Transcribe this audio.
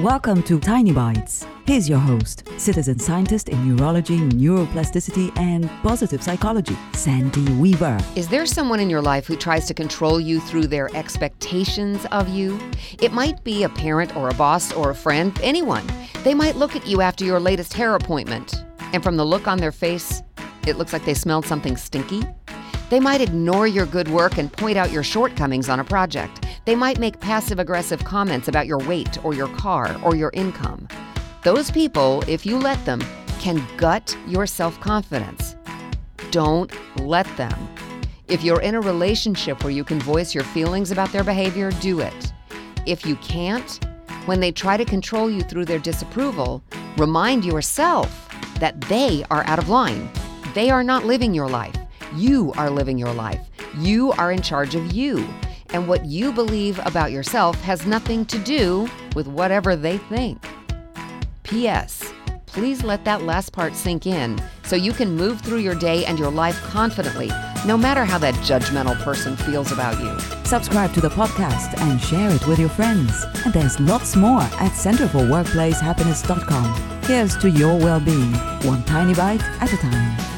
Welcome to Tiny Bites. Here's your host, citizen scientist in neurology, neuroplasticity, and positive psychology, Sandy Weaver. Is there someone in your life who tries to control you through their expectations of you? It might be a parent or a boss or a friend, anyone. They might look at you after your latest hair appointment, and from the look on their face, it looks like they smelled something stinky. They might ignore your good work and point out your shortcomings on a project. They might make passive aggressive comments about your weight or your car or your income. Those people, if you let them, can gut your self confidence. Don't let them. If you're in a relationship where you can voice your feelings about their behavior, do it. If you can't, when they try to control you through their disapproval, remind yourself that they are out of line. They are not living your life. You are living your life. You are in charge of you. And what you believe about yourself has nothing to do with whatever they think. P.S. Please let that last part sink in so you can move through your day and your life confidently, no matter how that judgmental person feels about you. Subscribe to the podcast and share it with your friends. And there's lots more at centerforworkplacehappiness.com. Here's to your well being, one tiny bite at a time.